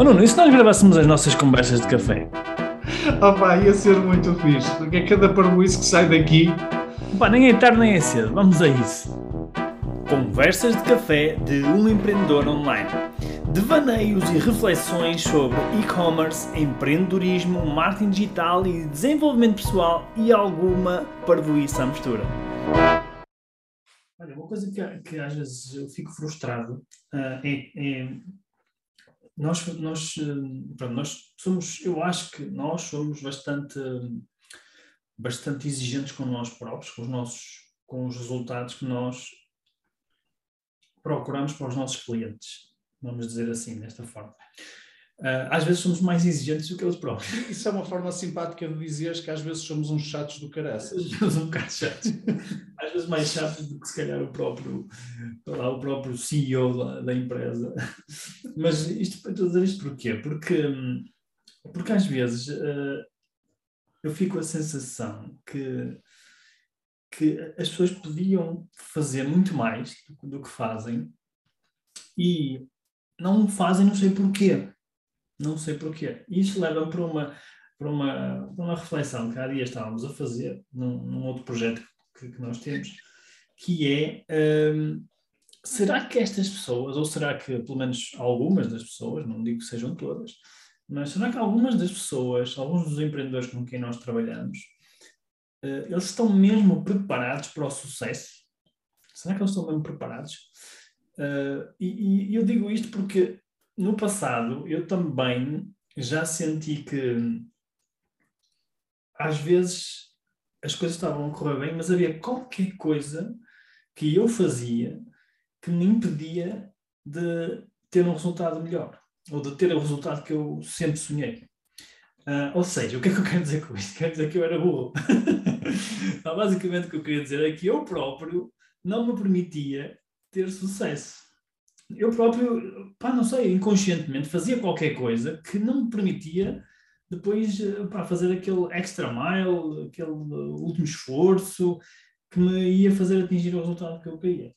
Oh Nuno, e se nós gravássemos as nossas conversas de café? Opa, ia ser muito fixe, porque é cada parboice que sai daqui. Pá, nem é tarde nem é cedo, vamos a isso. Conversas de café de um empreendedor online. Devaneios e reflexões sobre e-commerce, empreendedorismo, marketing digital e desenvolvimento pessoal e alguma parvoíça à mistura. Olha, uma coisa que, que às vezes eu fico frustrado uh, é, é nós, nós, eh, pronto, nós somos, eu acho que nós somos bastante, bastante exigentes com nós próprios, com os nossos, com os resultados que nós procuramos para os nossos clientes, vamos dizer assim, desta forma. Uh, às vezes somos mais exigentes do que eles próprios. Isso é uma forma simpática de dizeres que às vezes somos uns chatos do caraças. Somos um bocado chatos. às vezes mais chatos do que se calhar o próprio, lá, o próprio CEO da, da empresa. Mas isto, estou a dizer isto porquê? Porque, porque às vezes uh, eu fico a sensação que, que as pessoas podiam fazer muito mais do, do que fazem e não fazem, não sei porquê não sei porquê. Isto leva-me para uma, para, uma, para uma reflexão que há dias estávamos a fazer num, num outro projeto que, que, nós temos, que é um, será que estas pessoas, ou será que pelo menos algumas das pessoas, não digo que sejam todas, mas será que algumas das pessoas, alguns dos empreendedores com quem nós trabalhamos, uh, eles estão mesmo preparados para o sucesso? Será que eles estão mesmo preparados? Uh, e, e eu digo isto porque no passado eu também já senti que às vezes as coisas estavam a correr bem, mas havia qualquer coisa que eu fazia que me impedia de ter um resultado melhor ou de ter o resultado que eu sempre sonhei. Uh, ou seja, o que é que eu quero dizer com isto? Quero dizer que eu era burro. basicamente, o que eu queria dizer é que eu próprio não me permitia ter sucesso eu próprio, pá, não sei, inconscientemente fazia qualquer coisa que não me permitia depois eh, pá, fazer aquele extra mile, aquele último esforço que me ia fazer atingir o resultado que eu queria.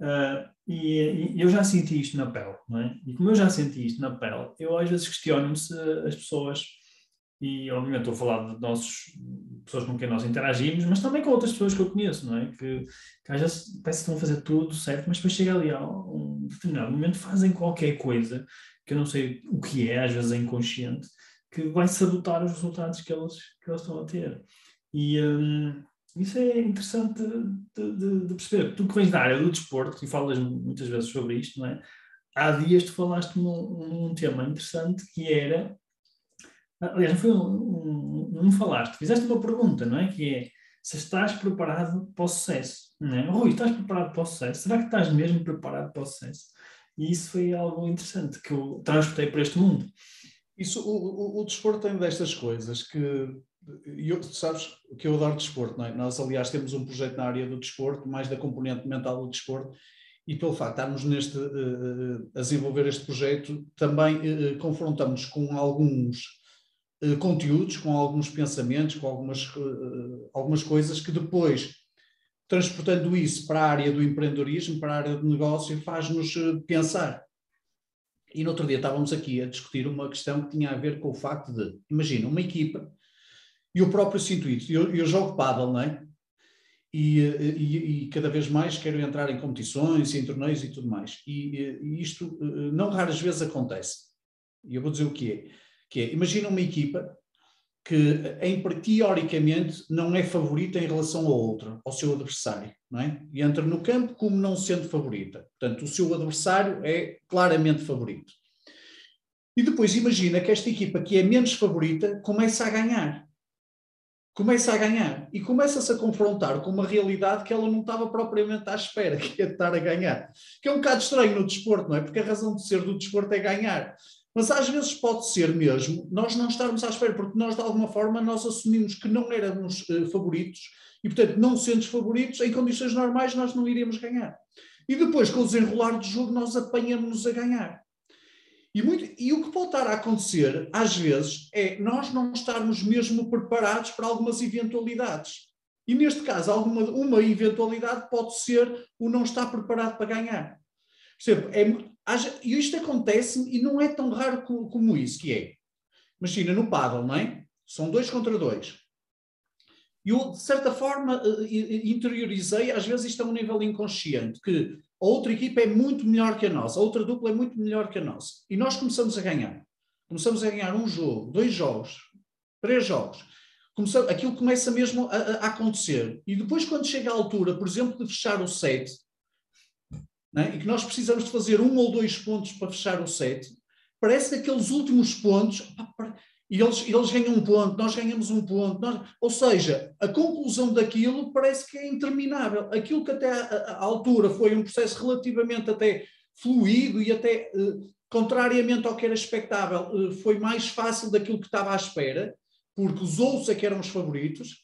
Uh, e, e, eu já senti isto na pele, não é? E como eu já senti isto na pele, eu às vezes questiono-me se as pessoas e obviamente estou a falar de nossos, pessoas com quem nós interagimos, mas também com outras pessoas que eu conheço, não é? Que, que às vezes parece que estão a fazer tudo certo, mas depois chega ali a um determinado momento, fazem qualquer coisa, que eu não sei o que é, às vezes é inconsciente, que vai sabotar os resultados que eles, que eles estão a ter. E um, isso é interessante de, de, de, perceber. Tu que vens da área do desporto e falas muitas vezes sobre isto, não é? Há dias tu falaste num, num tema interessante que era Aliás, não foi um, um, me falaste, fizeste uma pergunta, não é? Que é se estás preparado para o sucesso. Não é? Rui, estás preparado para o sucesso? Será que estás mesmo preparado para o sucesso? E isso foi algo interessante que eu transportei para este mundo. Isso, o, o, o desporto tem destas coisas que eu, sabes que eu adoro desporto, não é? Nós, aliás, temos um projeto na área do desporto, mais da componente mental do desporto, e pelo facto de estarmos neste, uh, a desenvolver este projeto, também uh, confrontamos com alguns conteúdos, com alguns pensamentos, com algumas, uh, algumas coisas que depois, transportando isso para a área do empreendedorismo, para a área de negócio, faz-nos pensar. E no outro dia estávamos aqui a discutir uma questão que tinha a ver com o facto de, imagina, uma equipa, e eu próprio sinto isso, eu, eu jogo paddle, não é? E, e, e, cada vez mais quero entrar em competições, em torneios e tudo mais. E, e isto não raras vezes acontece. E eu vou dizer o que é que é, imagina uma equipa que, em, teoricamente, não é favorita em relação a outra, ao seu adversário, não é? E entra no campo como não sendo favorita. Portanto, o seu adversário é claramente favorito. E depois imagina que esta equipa que é menos favorita começa a ganhar. Começa a ganhar e começa-se a confrontar com uma realidade que ela não estava propriamente à espera, que é de estar a ganhar. Que é um bocado estranho no desporto, não é? Porque a razão de ser do desporto é ganhar. Mas às vezes pode ser mesmo nós não estarmos à espera, porque nós de alguma forma nós assumimos que não éramos uh, favoritos e, portanto, não sendo favoritos, em condições normais nós não iríamos ganhar. E depois, com o desenrolar do jogo, nós apanhamos-nos a ganhar. E, muito, e o que pode estar a acontecer, às vezes, é nós não estarmos mesmo preparados para algumas eventualidades. E neste caso, alguma, uma eventualidade pode ser o não estar preparado para ganhar. Percebe? É, e isto acontece e não é tão raro como, isso, que é, imagina, no paddle, não é? São dois contra dois. E eu, de certa forma, eh, interiorizei, às vezes isto é um nível inconsciente, que a outra equipa é muito melhor que a nossa, a outra dupla é muito melhor que a nossa. E nós começamos a ganhar. Começamos a ganhar um jogo, dois jogos, três jogos. Começamos, aquilo começa mesmo a, a, acontecer. E depois, quando chega a altura, por exemplo, de fechar o set, né, e que nós precisamos de fazer um ou dois pontos para fechar o set, parece que aqueles últimos pontos, e eles, eles ganham um ponto, nós ganhamos um ponto. Nós, ou seja, a conclusão daquilo parece que é interminável. Aquilo que até à, altura foi um processo relativamente até fluido e até, eh, contrariamente ao que era expectável, eh, foi mais fácil daquilo que estava à espera, porque os outros é que eram os favoritos.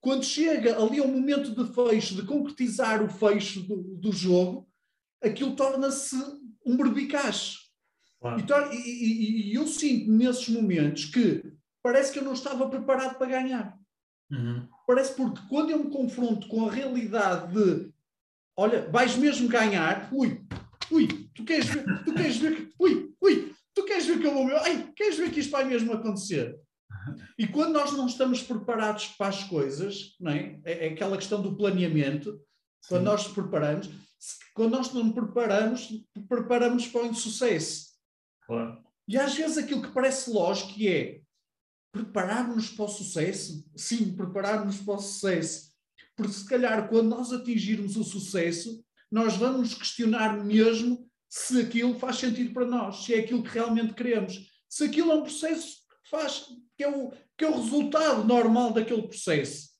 Quando chega ali ao momento de fecho, de concretizar o fecho do, do jogo, aquilo torna-se um berbicacho. Claro. E, e, e, eu sinto nesses momentos que parece que eu não estava preparado para ganhar. Uhum. Parece porque quando eu me confronto com a realidade de olha, vais mesmo ganhar, ui, ui, tu queres ver, tu queres ver que, ui, ui, tu queres ver que eu vou, ai, queres ver que isto vai mesmo acontecer? E quando nós não estamos preparados para as coisas, não é? É, é aquela questão do planeamento, quando Sim. nós nos preparamos, quando nós não preparamos, preparamos para o insucesso. Claro. E às vezes aquilo que parece lógico é preparar-nos para o sucesso. Sim, preparar-nos para o sucesso. Porque se calhar quando nós atingirmos o sucesso, nós vamos questionar mesmo se aquilo faz sentido para nós, se é aquilo que realmente queremos. Se aquilo é um processo que faz, que é o, que é o resultado normal daquele processo.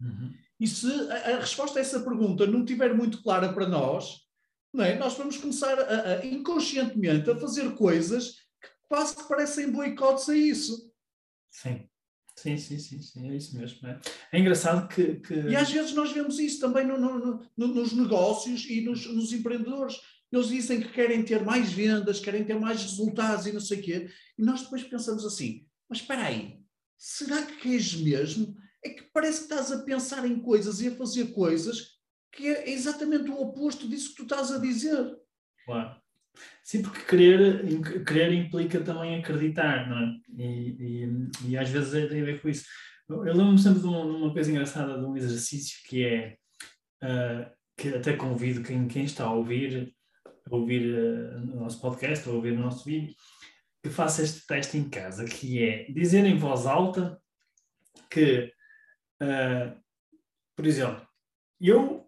Uhum. E se a, a, resposta a essa pergunta não estiver muito clara para nós, não é? nós vamos começar a, a, inconscientemente a fazer coisas que quase que parecem boicotes a isso. Sim. Sim, sim, sim, sim, é isso mesmo. É, é engraçado que, que, E às vezes nós vemos isso também no, no, no, nos negócios e nos, nos, empreendedores. Eles dizem que querem ter mais vendas, querem ter mais resultados e não sei o quê. E nós depois pensamos assim, mas espera aí, será que queres mesmo? É que parece que estás a pensar em coisas e a fazer coisas que é exatamente o oposto disso que tu estás a dizer. Claro. Sim, porque querer, querer implica também acreditar, não é? E, e, e às vezes é, tem a ver com isso. Eu lembro-me sempre de uma, uma, coisa engraçada, de um exercício que é, uh, que até convido quem, quem está a ouvir, a ouvir uh, o nosso podcast, a ouvir o nosso vídeo, que faça este teste em casa, que é dizer em voz alta que, uh, por exemplo, eu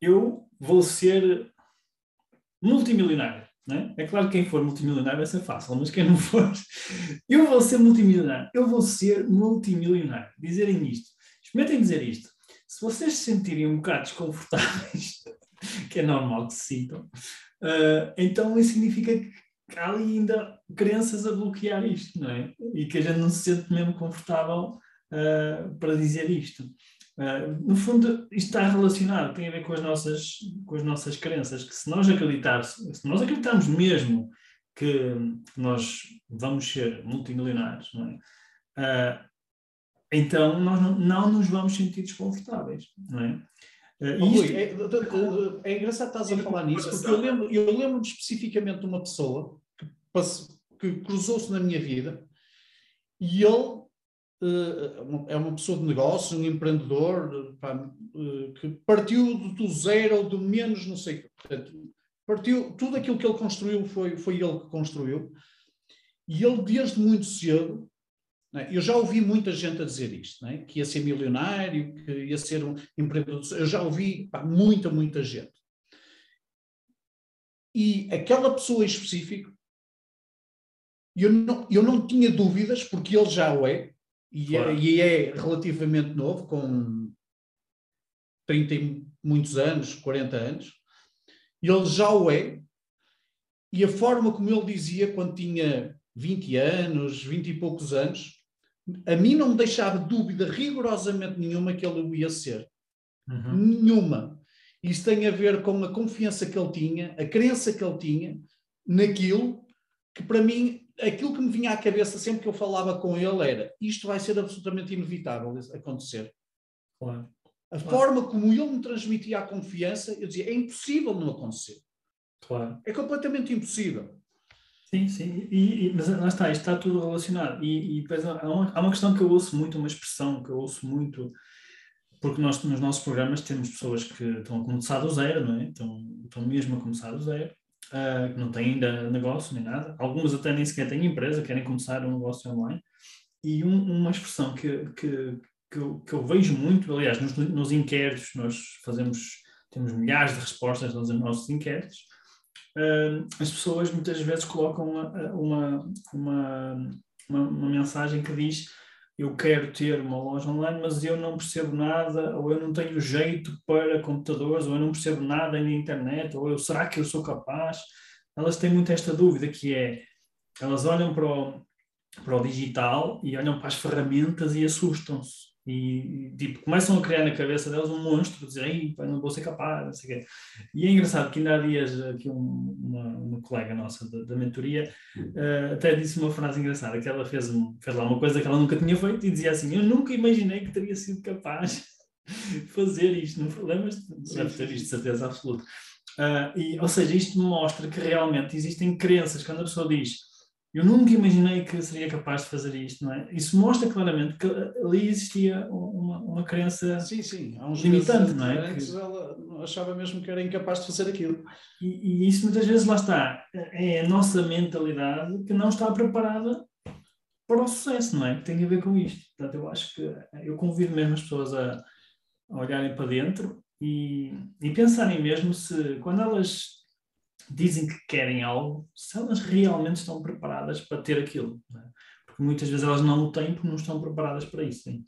eu vou ser multimilionário. É? é claro que quem for multimilionário vai ser fácil, mas quem não for, eu vou ser multimilionário, eu vou ser multimilionário. Dizerem isto, experimentem dizer isto. Se vocês se sentirem um bocado desconfortáveis, que é normal que se sintam, uh, então isso significa que há ali ainda crenças a bloquear isto, não é? E que a gente não se sente mesmo confortável uh, para dizer isto. Uh, no fundo, isto está relacionado, tem a ver com as nossas, com as nossas crenças, que se nós acreditarmos, se nós acreditarmos mesmo que nós vamos ser multimilionários, não é? Uh, então nós não, não, nos vamos sentir desconfortáveis, não é? Uh, isto... Rui, é, é, engraçado estás a falar nisso, porque eu lembro, eu lembro especificamente de uma pessoa que, que cruzou-se na minha vida e ele é uma pessoa de negócio, um empreendedor pá, eh, que partiu do zero ou do menos, não sei. Portanto, partiu, tudo aquilo que ele construiu foi, foi ele que construiu. E ele, desde muito cedo, né, eu já ouvi muita gente a dizer isto, né, que ia ser milionário, que ia ser um empreendedor. Eu já ouvi pá, muita, muita gente. E aquela pessoa em específico, eu não, eu não tinha dúvidas, porque ele já o é, e, é, claro. é, e é relativamente novo, com 30 e muitos anos, 40 anos, ele já o é, e a forma como ele dizia quando tinha 20 anos, 20 e poucos anos, a mim não me deixava dúvida rigorosamente nenhuma que ele o ia ser. Uhum. Nenhuma. Isso tem a ver com a confiança que ele tinha, a crença que ele tinha naquilo que para mim aquilo que me vinha à cabeça sempre que eu falava com ele era isto vai ser absolutamente inevitável acontecer. Claro. A claro. forma como ele me transmitia a confiança, eu dizia, é impossível não acontecer. Claro. É completamente impossível. Sim, sim, e, e, mas lá está, isto está tudo relacionado. E, e depois há uma, há uma questão que eu ouço muito, uma expressão que eu ouço muito, porque nós nos nossos programas temos pessoas que estão a começar do zero, não é? Estão, estão mesmo a começar do zero, uh, que não têm ainda negócio nem nada. Algumas até nem sequer têm empresa, querem começar um negócio online. E um, uma expressão que, que, que, eu, que eu vejo muito, aliás, nos, nos inquéritos, nós fazemos, temos milhares de respostas nos nossos inquéritos, uh, as pessoas muitas vezes colocam uma, uma, uma, uma, uma mensagem que diz eu quero ter uma loja online, mas eu não percebo nada, ou eu não tenho jeito para computadores, ou eu não percebo nada na internet, ou eu, será que eu sou capaz? Elas têm muito esta dúvida que é, elas olham para o, para o digital e olham para as ferramentas e assustam-se e, tipo, começam a criar na cabeça deles um monstro, dizer, Ei, não vou ser capaz, não sei o quê. E é engraçado que ainda há dias aqui um, uma, uma, colega nossa da, da mentoria uh, até disse uma frase engraçada, que ela fez, fez lá uma coisa que ela nunca tinha feito e dizia assim, eu nunca imaginei que teria sido capaz de fazer isto, não lembras? Deve ter isto de certeza absoluta. Uh, e, ou seja, isto mostra que realmente existem crenças, quando a pessoa diz eu nunca imaginei que seria capaz de fazer isto, não é? Isso mostra claramente que ali existia uma, uma crença sim, sim. Há uns limitante, não é? Que... Ela achava mesmo que era incapaz de fazer aquilo. E, e, isso muitas vezes lá está. É a nossa mentalidade que não está preparada para o sucesso, não é? Que tem a ver com isto. Portanto, eu acho que eu convido mesmo as pessoas a, a olharem para dentro e, e pensarem mesmo se, quando elas dizem que querem algo, se elas realmente estão preparadas para ter aquilo. É? Porque muitas vezes elas não o têm porque não estão preparadas para isso. Hein?